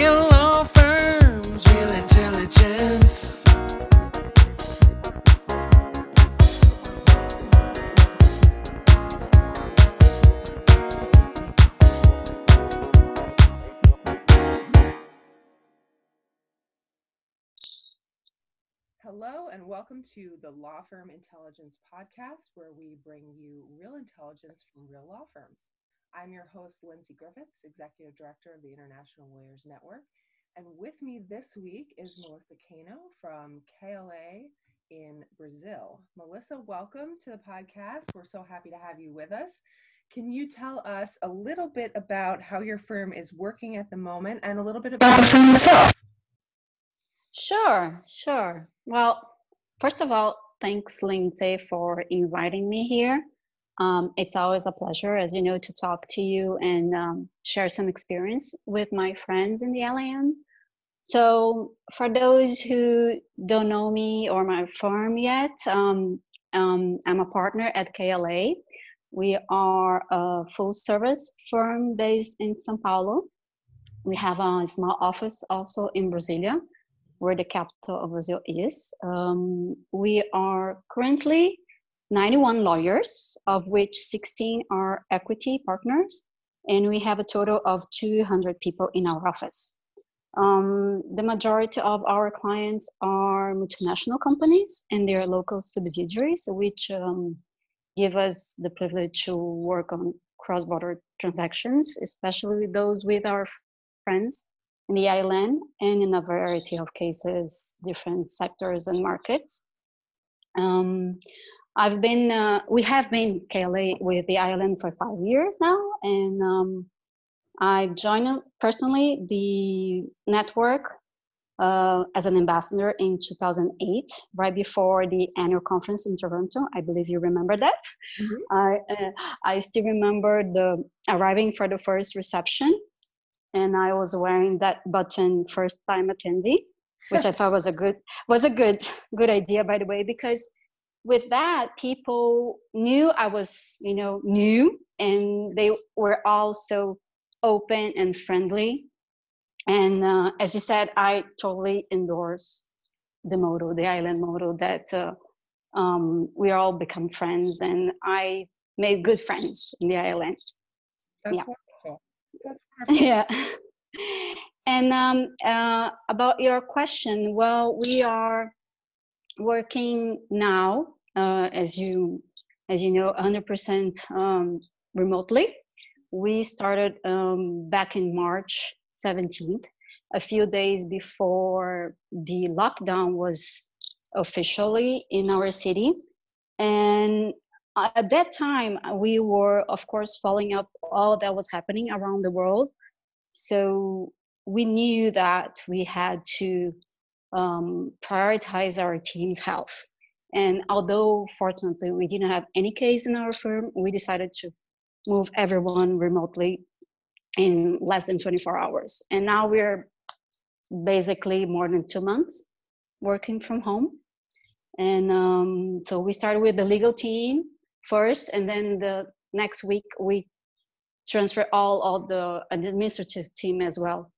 Real law firms, real intelligence. Hello, and welcome to the Law Firm Intelligence Podcast, where we bring you real intelligence from real law firms. I'm your host, Lindsay Griffiths, Executive Director of the International Lawyers Network. And with me this week is Melissa Cano from KLA in Brazil. Melissa, welcome to the podcast. We're so happy to have you with us. Can you tell us a little bit about how your firm is working at the moment and a little bit about the firm itself? Sure, sure. Well, first of all, thanks, Lindsay, for inviting me here. Um, it's always a pleasure, as you know, to talk to you and um, share some experience with my friends in the ILN. So, for those who don't know me or my firm yet, um, um I'm a partner at KLA. We are a full service firm based in Sao Paulo. We have a small office also in Brasilia where the capital of Brazil is. Um, we are currently 91 lawyers, of which 16 are equity partners, and we have a total of 200 people in our office. Um, the majority of our clients are multinational companies and their local subsidiaries, which um, give us the privilege to work on cross border transactions, especially those with our friends in the ILN and in a variety of cases, different sectors and markets. Um, I've been, uh, we have been KLA with the ILN for five years now, and um, I joined personally the network uh, as an ambassador in 2008, right before the annual conference in Toronto. I believe you remember that. Mm-hmm. I, uh, I still remember the arriving for the first reception and I was wearing that button first time attendee, which I thought was a good was a good good idea by the way because with that people knew I was you know new and they were also open and friendly and uh, as you said I totally endorse the motto the ILN motto that uh, um, we all become friends and I made good friends in the ILN. That's yeah. That's yeah. And um, uh, about your question, well, we are working now, uh, as you as you know, 100% um, remotely. We started um, back in March 17th, a few days before the lockdown was officially in our city. And at that time we were of course following up all that was happening around the world so we knew that we had to um, prioritize our team's health. And although fortunately we didn't have any case in our firm we decided to move everyone remotely in less than 24 hours. And now we're basically more than two months working from home. And um, so we started with the legal team first, and then the next week we transfer all of the administrative team as well.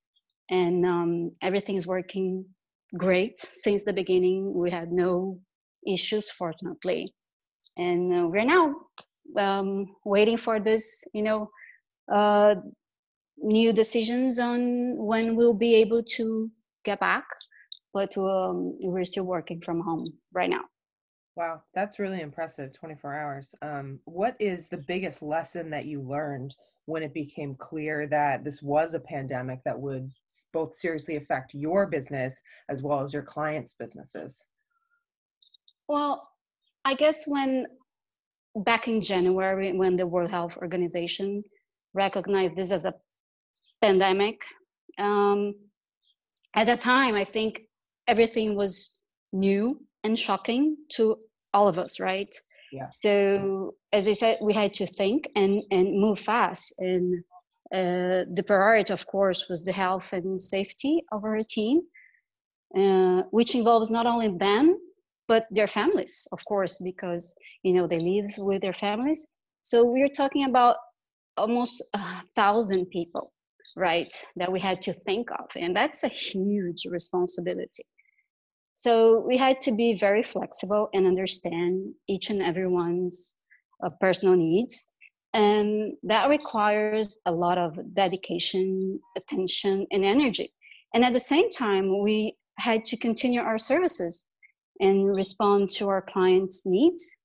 And um, is working great since the beginning. We had no issues, fortunately, and uh, we're now um, waiting for this, you know, uh, new decisions on when we'll be able to get back. But um, we're still working from home right now. Wow, that's really impressive. 24 hours. Um, what is the biggest lesson that you learned when it became clear that this was a pandemic that would both seriously affect your business as well as your clients' businesses? Well, I guess when back in January, when the World Health Organization recognized this as a pandemic, um, at that time, I think everything was new and shocking to all of us, right? So as I said, we had to think and and move fast. And uh, the priority, of course, was the health and safety of our team, uh, which involves not only them but their families, of course, because you know they live with their families. So we're talking about almost a thousand people right that we had to think of and that's a huge responsibility so we had to be very flexible and understand each and everyone's uh, personal needs. And that requires a lot of dedication attention and energy. And at the same time we had to continue our services and respond to our clients needs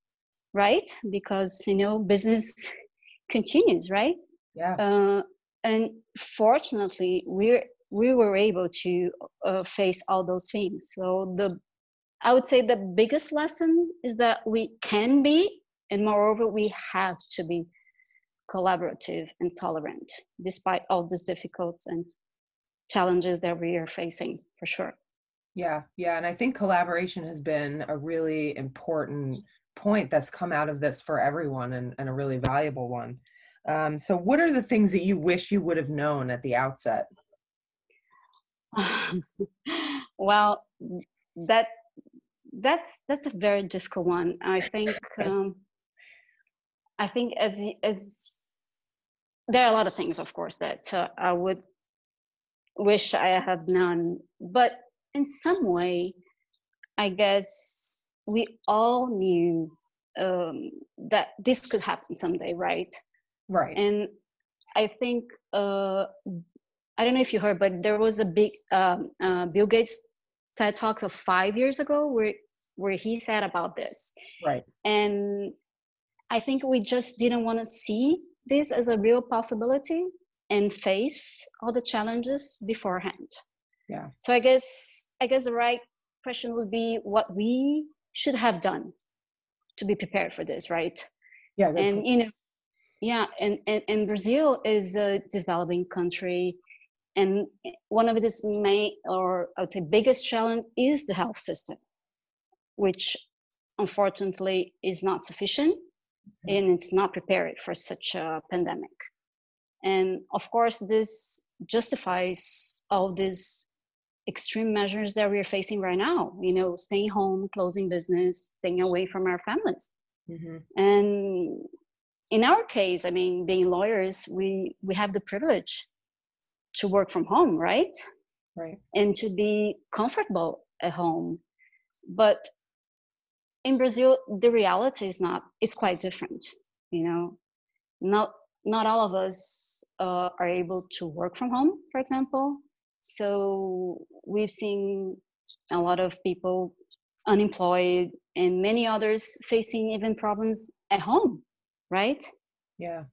right? Because you know business continues right? Yeah. uh, and fortunately we we were able to uh, face all those things so the i would say the biggest lesson is that we can be and moreover we have to be collaborative and tolerant despite all these difficult and challenges that we are facing for sure Yeah, yeah, and I think collaboration has been a really important point that's come out of this for everyone and, and a really valuable one. Um, so, what are the things that you wish you would have known at the outset? well that that's that's a very difficult one. I think um, i think as as there are a lot of things of course that uh, i would wish i had known. But in some way i guess we all knew um, that this could happen someday right? Right. and I think uh, I don't know if you heard, but there was a big um, uh, Bill Gates TED Talks of five years ago where where he said about this, right. and I think we just didn't want to see this as a real possibility and face all the challenges beforehand. Yeah. So I guess I guess the right question would be what we should have done to be prepared for this, right? Yeah. and point. you know yeah and, and and brazil is a developing country and one of its main or i would say biggest challenge is the health system which unfortunately is not sufficient and it's not prepared for such a pandemic. And of course this justifies all these extreme measures that we're facing right now you know staying home closing business staying away from our families. Mhm. and in our case i mean being lawyers we we have the privilege to work from home right? Right. and to be comfortable at home. But in brazil the reality is not is quite different you know? Not not all of us uh, are able to work from home for example. So we've seen a lot of people unemployed and many others facing even problems at home right? Yeah.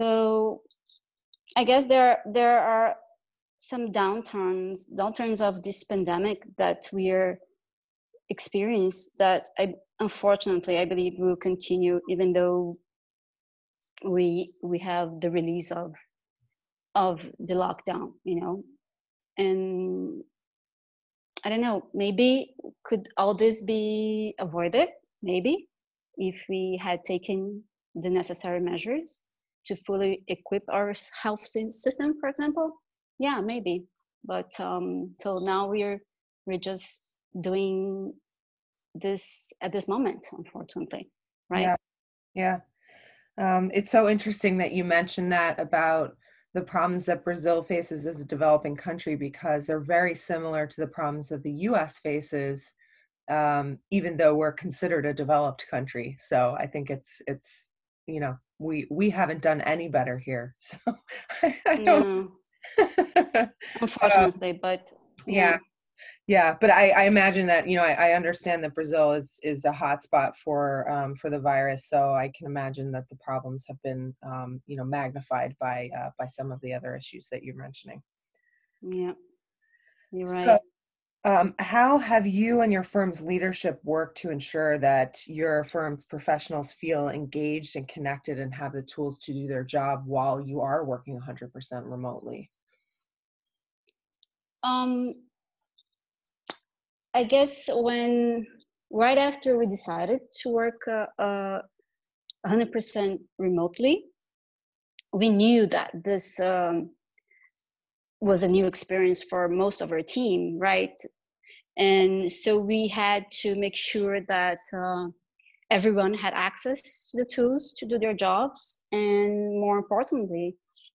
so i guess there there are some downturns downturns of this pandemic that we are experienced that i unfortunately i believe will continue even though we we have the release of of the lockdown you know? And i don't know maybe could all this be avoided? Maybe if we had taken the necessary measures to fully equip our health system for example yeah maybe but um so now we're we're just doing this at this moment unfortunately right Yeah. Yeah. Um, it's so interesting that you mentioned that about the problems that Brazil faces as a developing country because they're very similar to the problems that the US faces, um, even though we're considered a developed country. So I think it's it's you know we we haven't done any better here. So I, I don't. No, unfortunately but yeah yeah but i i imagine that you know i, I understand that brazil is is a hot spot for um for the virus so i can imagine that the problems have been um you know magnified by uh by some of the other issues that you're mentioning yeah you're right So, um, how have you and your firm's leadership worked to ensure that your firm's professionals feel engaged and connected and have the tools to do their job while you are working 100% remotely? Um, I guess when right after we decided to work uh, uh, 100% remotely, we knew that this um, was a new experience for most of our team, right? And so we had to make sure that uh, everyone had access to the tools to do their jobs, and more importantly,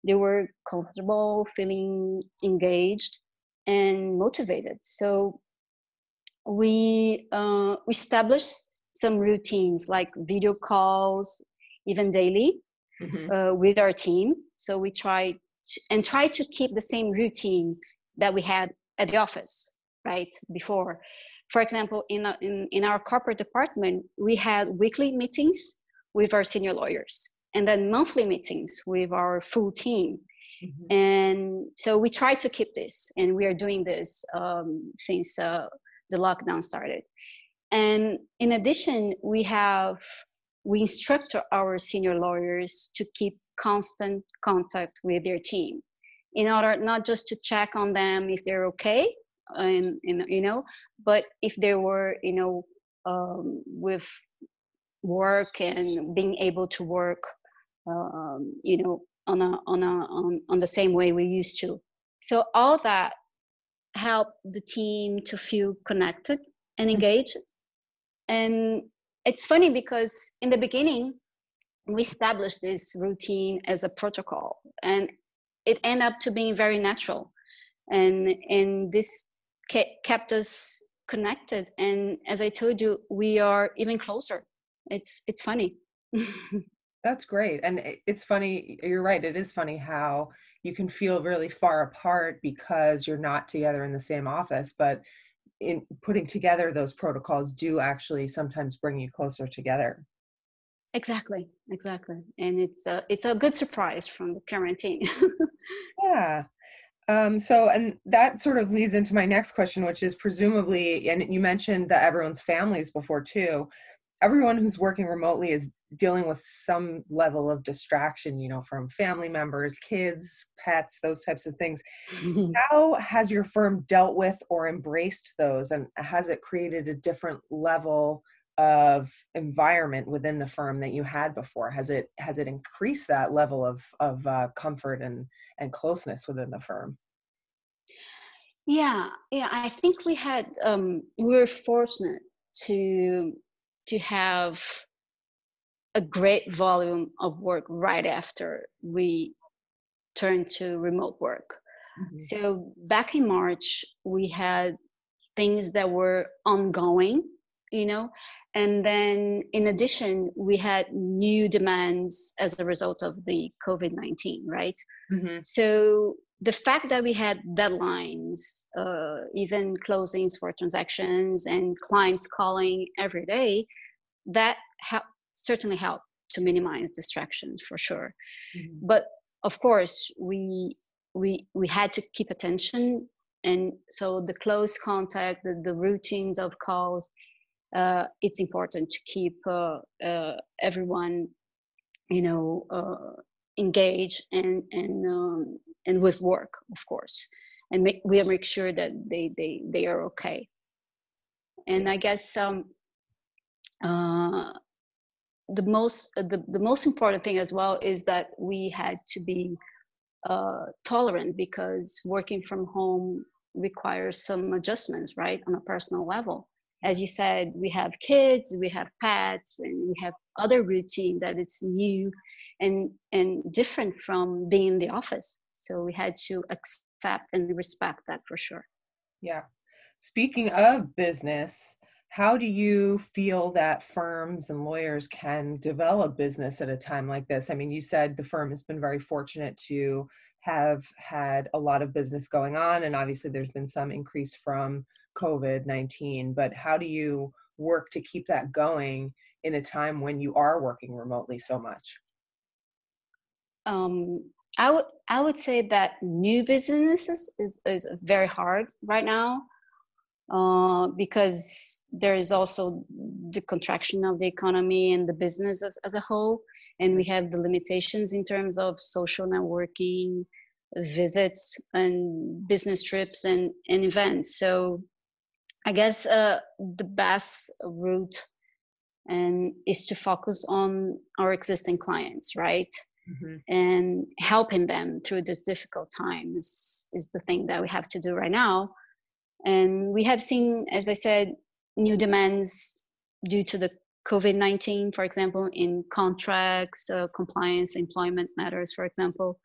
they were comfortable, feeling engaged, and motivated. So we uh, we established some routines like video calls, even daily, mm-hmm. uh, with our team. So we to, and try to keep the same routine that we had at the office, right before. For example, in, in in our corporate department, we had weekly meetings with our senior lawyers, and then monthly meetings with our full team. Mm-hmm. And so we try to keep this, and we are doing this um, since uh, the lockdown started. And in addition, we have we instruct our senior lawyers to keep constant contact with their team in order not just to check on them if they're okay and, and you know but if they were you know um, with work and being able to work um, you know on a on a on, on the same way we used to so all that helped the team to feel connected and mm-hmm. engaged and it's funny because in the beginning we established this routine as a protocol and it ended up to being very natural. And and this kept us connected. And as i told you we are even closer. It's it's funny. That's great. And it's funny you're right. It is funny how you can feel really far apart because you're not together in the same office but in putting together those protocols do actually sometimes bring you closer together. Exactly exactly and it's a it's a good surprise from the quarantine. Yeah um, so and that sort of leads into my next question which is presumably and you mentioned that everyone's families before too everyone who's working remotely is dealing with some level of distraction you know from family members kids pets those types of things. How has your firm dealt with or embraced those and has it created a different level of environment within the firm that you had before? Has it has it increased that level of of uh, comfort and and closeness within the firm? Yeah yeah i think we had um we were fortunate to to have a great volume of work right after we turned to remote work. Mm-hmm. So back in March, we had things that were ongoing, you know, and then in addition, we had new demands as a result of the COVID 19, right? Mm-hmm. So the fact that we had deadlines, uh, even closings for transactions and clients calling every day, that helped certainly help to minimize distractions for sure. Mm-hmm. But of course, we we we had to keep attention, and so the close contact, the, the routines of calls, uh, it's important to keep uh, uh, everyone, you know, uh, engaged and and um, and with work, of course, and make, we make sure that they they they are okay. And I guess um, uh, the most uh, the, the most important thing as well is that we had to be uh, tolerant because working from home requires some adjustments right on a personal level. As you said we have kids we have pets and we have other routine that is new and and different from being in the office. So we had to accept and respect that for sure. Yeah. Speaking of business how do you feel that firms and lawyers can develop business at a time like this? I mean, you said the firm has been very fortunate to have had a lot of business going on, and obviously there's been some increase from COVID 19. But how do you work to keep that going in a time when you are working remotely so much? Um, I would I would say that new businesses is, is very hard right now uh, because there is also the contraction of the economy and the business as, as a whole and we have the limitations in terms of social networking visits and business trips and, and events. So i guess uh, the best route and is to focus on our existing clients right? Mm-hmm. and helping them through this difficult time is, is the thing that we have to do right now and we have seen, as I said, new demands due to the COVID 19, for example, in contracts, uh, compliance, employment matters, for example.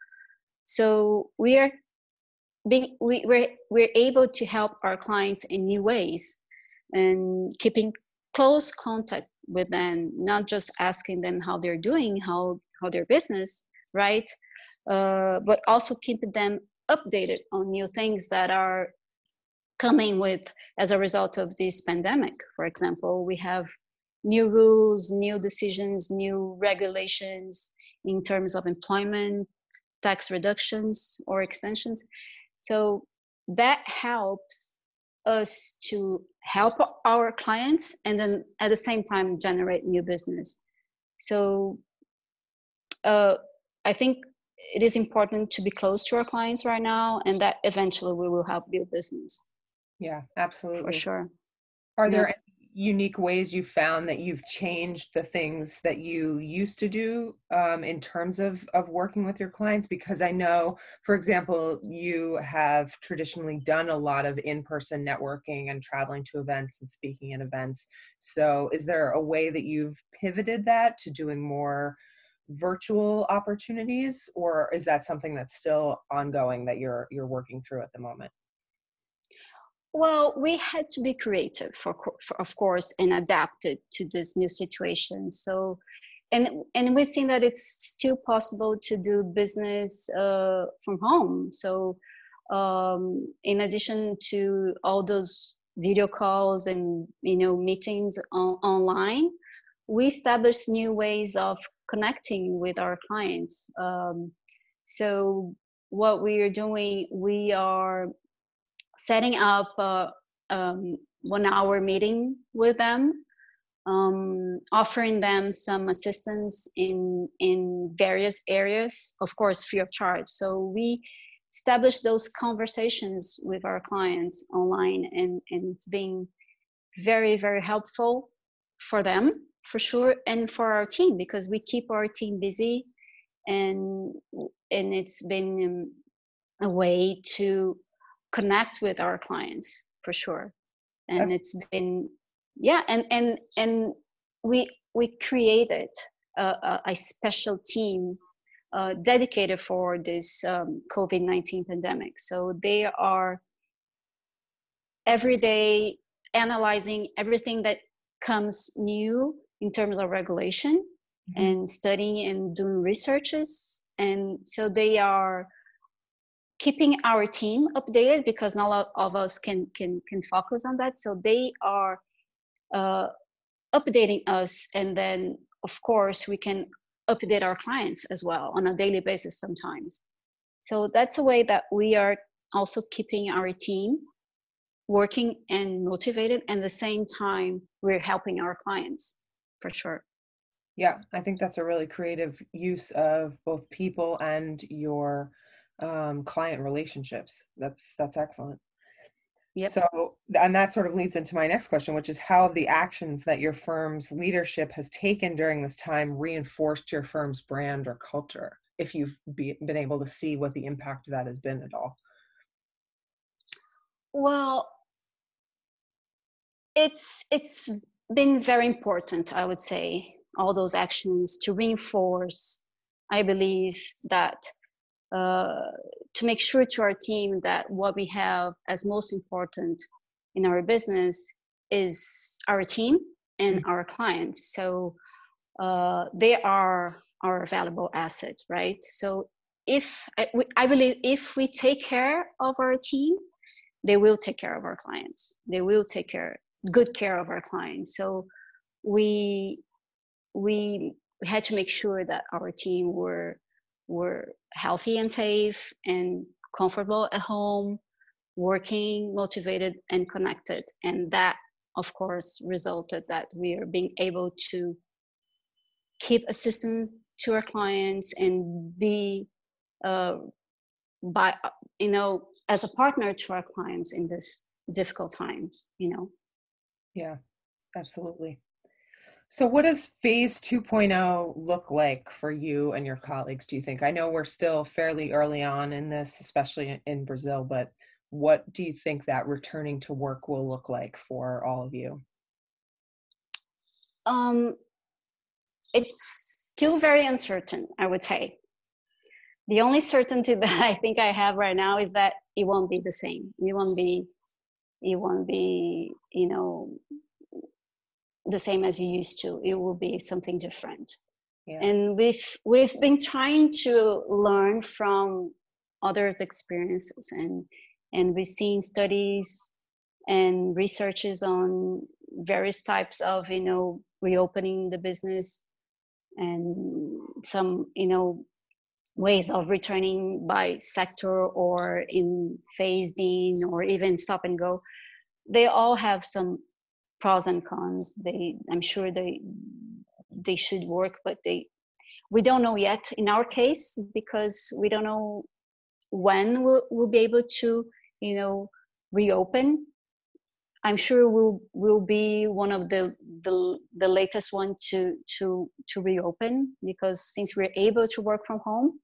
So we are being we, we're we're able to help our clients in new ways and keeping close contact with them, not just asking them how they're doing, how how their business, right? Uh, but also keeping them updated on new things that are coming with as a result of this pandemic. For example, we have new rules, new decisions, new regulations in terms of employment, tax reductions or extensions. So that helps us to help our clients and then at the same time generate new business. So uh, I think it is important to be close to our clients right now and that eventually we will help build business. Yeah, absolutely. For sure. Are Yeah. there any unique ways you found that you've changed the things that you used to do um, in terms of of working with your clients? Because I know, for example, you have traditionally done a lot of in-person networking and traveling to events and speaking at events. So, is there a way that you've pivoted that to doing more virtual opportunities, or is that something that's still ongoing that you're you're working through at the moment? Well, we had to be creative, for, for of course, and adapted to this new situation. So, and and we've seen that it's still possible to do business uh, from home. So, um, in addition to all those video calls and you know meetings on, online, we established new ways of connecting with our clients. Um, so, what we are doing, we are setting up a um, one hour meeting with them um, offering them some assistance in in various areas of course free of charge. So we establish those conversations with our clients online and and it's been very very helpful for them for sure and for our team because we keep our team busy and and it's been um, a way to connect with our clients for sure. And it's been yeah and and and we we created a, a, special team uh, dedicated for this um, covid-19 pandemic. So they are every day analyzing everything that comes new in terms of regulation Mhm. and studying and doing researches. And so they are keeping our team updated because not all of us can can can focus on that. So they are uh, updating us and then of course we can update our clients as well on a daily basis sometimes. So that's a way that we are also keeping our team working and motivated and the same time we're helping our clients for sure. Yeah, I think that's a really creative use of both people and your um, client relationships. That's that's excellent. Yep. So, and that sort of leads into my next question, which is how have the actions that your firm's leadership has taken during this time reinforced your firm's brand or culture? If you've be, been able to see what the impact of that has been at all. Well, it's it's been very important, I would say, all those actions to reinforce. I believe that uh, to make sure to our team that what we have as most important in our business is our team and our clients. So uh, they are our valuable asset, right? So if I, we- I believe if we take care of our team, they will take care of our clients. They will take care, good care of our clients. So we we had to make sure that our team were were healthy and safe and comfortable at home, working, motivated, and connected. And that, of course, resulted that we are being able to keep assistance to our clients and be uh, by uh, you know as a partner to our clients in this difficult times you know Yeah, absolutely. So, what does phase 2.0 look like for you and your colleagues, do you think? I know we're still fairly early on in this, especially in- Brazil, but what do you think that returning to work will look like for all of you? um it's still very uncertain i would say the only certainty that I think I have right now is that it won't be the same. It won't be, it won't be, you know, the same as you used to. It will be something different. Yeah. And we've we've been trying to learn from others' experiences, and and we've seen studies and researches on various types of you know reopening the business and some you know ways of returning by sector or in phased in or even stop and go they all have some pros and cons they i'm sure they they should work but they we don't know yet in our case because we don't know when we'll, we'll be able to you know reopen i'm sure we'll will be one of the, the the latest one to to to reopen because since we're able to work from home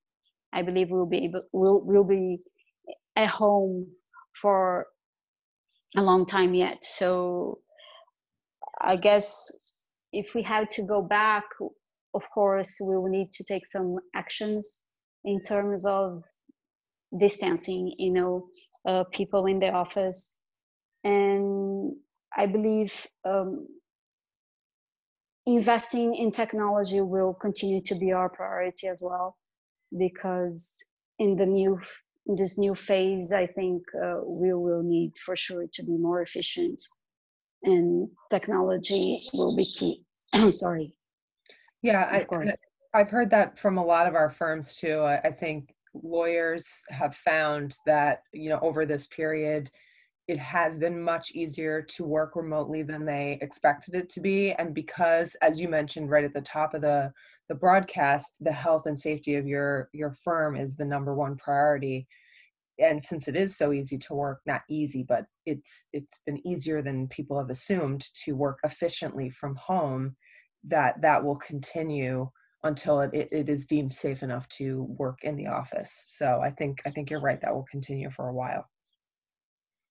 I believe we'll be able we'll we'll be at home for a long time yet. So I guess if we have to go back, of course, we will need to take some actions in terms of distancing, you know, uh, people in the office. And I believe um, investing in technology will continue to be our priority as well because in the new in this new phase i think uh, we will need for sure to be more efficient and technology will be key. I'm sorry. Yeah of I, i've heard that from a lot of our firms too. I, I think lawyers have found that you know over this period it has been much easier to work remotely than they expected it to be. And because as you mentioned right at the top of the the broadcast the health and safety of your your firm is the number one priority and since it is so easy to work not easy but it's it's been easier than people have assumed to work efficiently from home that that will continue until it, it, it is deemed safe enough to work in the office. So i think i think you're right that will continue for a while.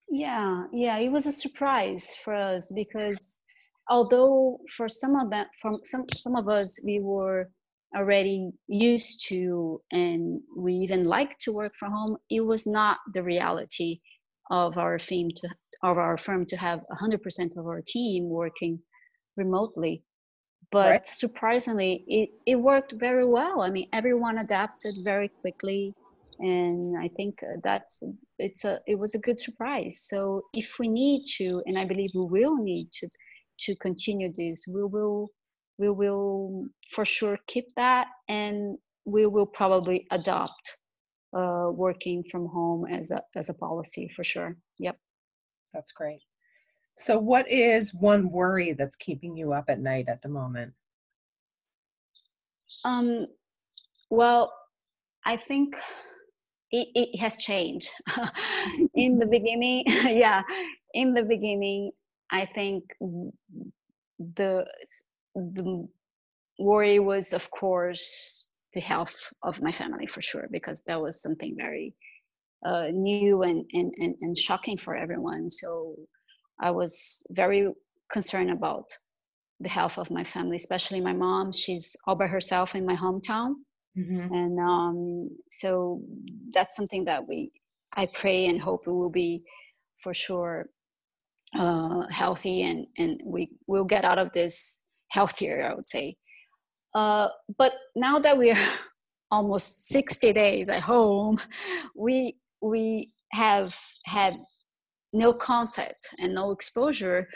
Yeah yeah it was a surprise for us because although for some of from some some of us we were already used to and we even like to work from home it was not the reality of our firm to of our firm to have 100% of our team working remotely. But right. surprisingly it, it worked very well. I mean everyone adapted very quickly and i think uh, that's it's a it was a good surprise. So if we need to and i believe we will need to to continue this we will we will for sure keep that and we will probably adopt uh, working from home as a as a policy for sure. Yep. That's great. So what is one worry that's keeping you up at night at the moment? Um well i think it, it has changed. In the beginning yeah in the beginning I think the the worry was, of course, the health of my family for sure, because that was something very uh, new and, and, and, and shocking for everyone. So I was very concerned about the health of my family, especially my mom. She's all by herself in my hometown. Mm-hmm. And um, so that's something that we, I pray and hope it will be for sure uh, healthy and and we will get out of this healthier i would say. Uh, but now that we're almost 60 days at home we we have had no contact and no exposure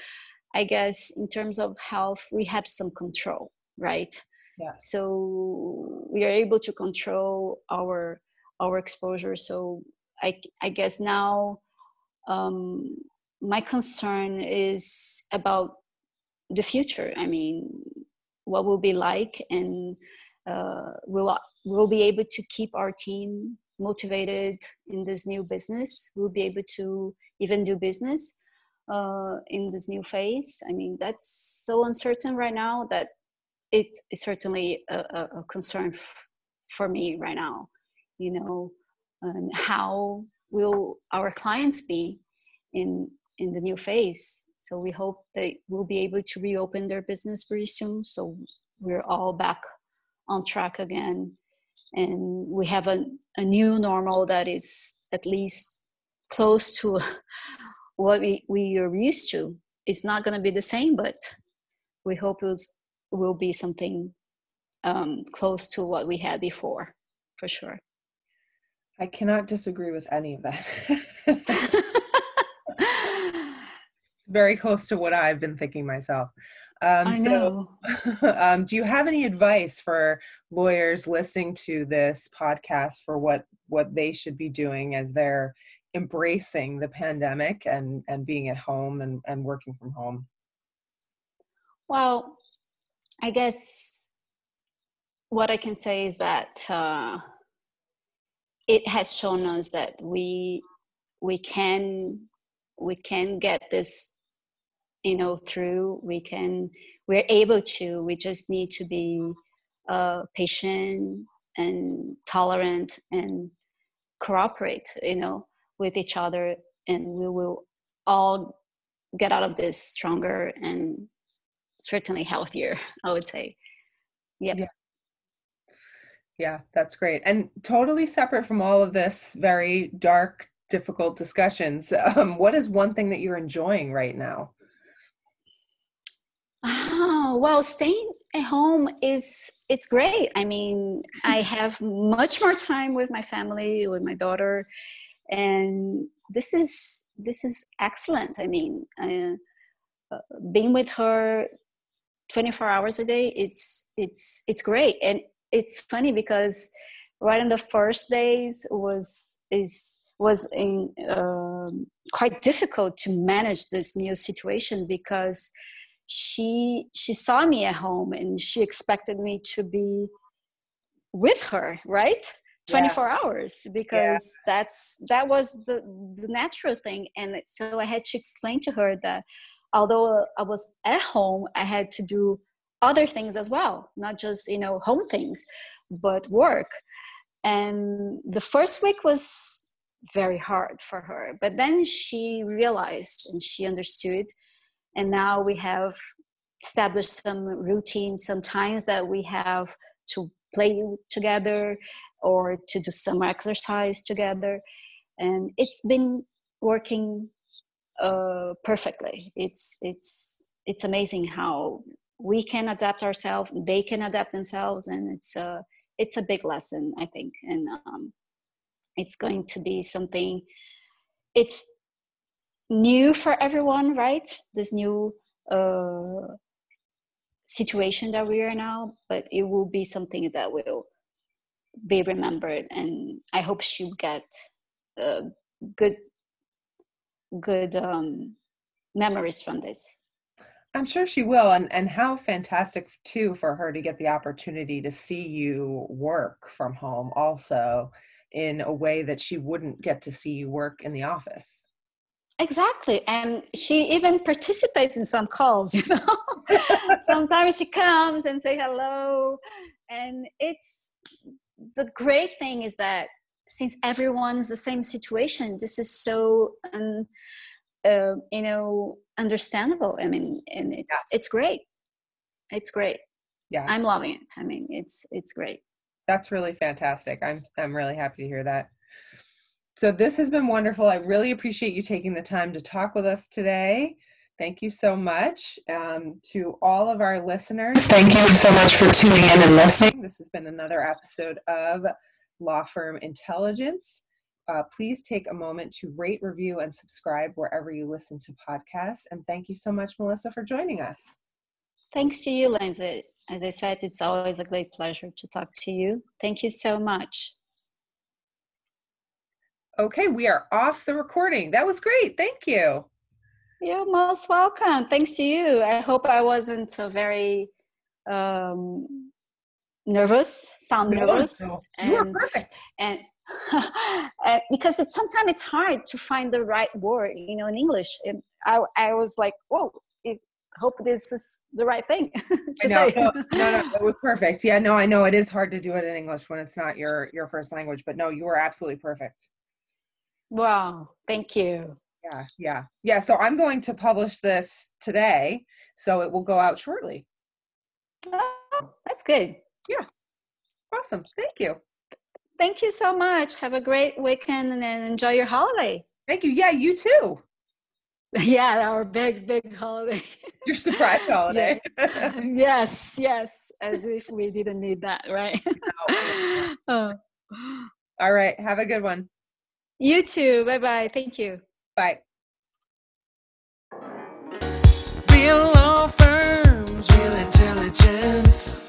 i guess in terms of health we have some control right? Yeah. So we are able to control our our exposure. So i i guess now um, my concern is about the future. I mean, what will be like, and uh, will we'll be able to keep our team motivated in this new business. We'll be able to even do business uh, in this new phase. I mean, that's so uncertain right now that it is certainly a, a concern f- for me right now. You know, and how will our clients be in in the new phase. So we hope they will be able to reopen their business very soon. So we're all back on track again. and we have a, a new normal that is at least close to what we, we are used to. It's not going to be the same, but we hope it will be something um, close to what we had before, for sure. I cannot disagree with any of that. Very close to what I've been thinking myself. Um, I so, know. um, do you have any advice for lawyers listening to this podcast for what what they should be doing as they're embracing the pandemic and and being at home and and working from home? Well, I guess what I can say is that uh, it has shown us that we we can we can get this you know through we can we're able to we just need to be uh, patient and tolerant and cooperate you know with each other and we will all get out of this stronger and certainly healthier i would say yep. Yeah. Yeah, that's great. And totally separate from all of this very dark, difficult discussions, um, what is one thing that you're enjoying right now? Well, staying at home is it's great. I mean, I have much more time with my family, with my daughter, and this is this is excellent. I mean, uh, being with her 24 hours a day, it's it's it's great. And it's funny because right in the first days was is was in, um, quite difficult to manage this new situation because she she saw me at home and she expected me to be with her right 24 yeah. hours because yeah. that's that was the the natural thing and so i had to explain to her that although i was at home i had to do other things as well not just you know home things but work and the first week was very hard for her but then she realized and she understood and now we have established some routines some times that we have to play together or to do some exercise together. And it's been working uh, perfectly. It's it's it's amazing how we can adapt ourselves they can adapt themselves and it's a it's a big lesson i think. And um, it's going to be something it's new for everyone, right? This new uh, situation that we are now, but it will be something that will be remembered, and I hope she'll get uh, good, good um, memories from this. I'm sure she will, and and how fantastic too for her to get the opportunity to see you work from home, also in a way that she wouldn't get to see you work in the office. Exactly. And she even participates in some calls, you know. Sometimes she comes and say hello. And it's the great thing is that since everyone's the same situation, this is so um, uh, you know understandable. I mean, and it's yeah. it's great. It's great. Yeah. I'm loving it. I mean, it's it's great. That's really fantastic. I'm I'm really happy to hear that. So this has been wonderful. I really appreciate you taking the time to talk with us today. Thank you so much um, to all of our listeners. Thank you so much for tuning in and listening. This has been another episode of Law Firm Intelligence. Uh, please take a moment to rate, review, and subscribe wherever you listen to podcasts. And thank you so much, Melissa, for joining us. Thanks to you, Lindsay. As I said, it's always a great pleasure to talk to you. Thank you so much. Okay, we are off the recording. That was great. Thank you. You're most welcome. Thanks to you. I hope I wasn't very um, nervous, sound no, nervous. No. You were perfect. And because it's sometimes it's hard to find the right word, you know, in English. And I, I was like, whoa, it, hope this is the right thing no, say. no, no, no, it was perfect. Yeah, no, I know it is hard to do it in English when it's not your your first language, but no, you were absolutely perfect. Wow, thank you. Yeah, yeah, yeah. So I'm going to publish this today, so it will go out shortly. Oh, that's good. Yeah. Awesome. Thank you. thank you so much. Have a great weekend and enjoy your holiday. Thank you. Yeah, you too. yeah, our big, big holiday. Your surprise holiday. yes, yes. As if we didn't need that, right? oh. All right. Have a good one. You too. Bye bye. Thank you. Bye. Real law firms, real intelligence.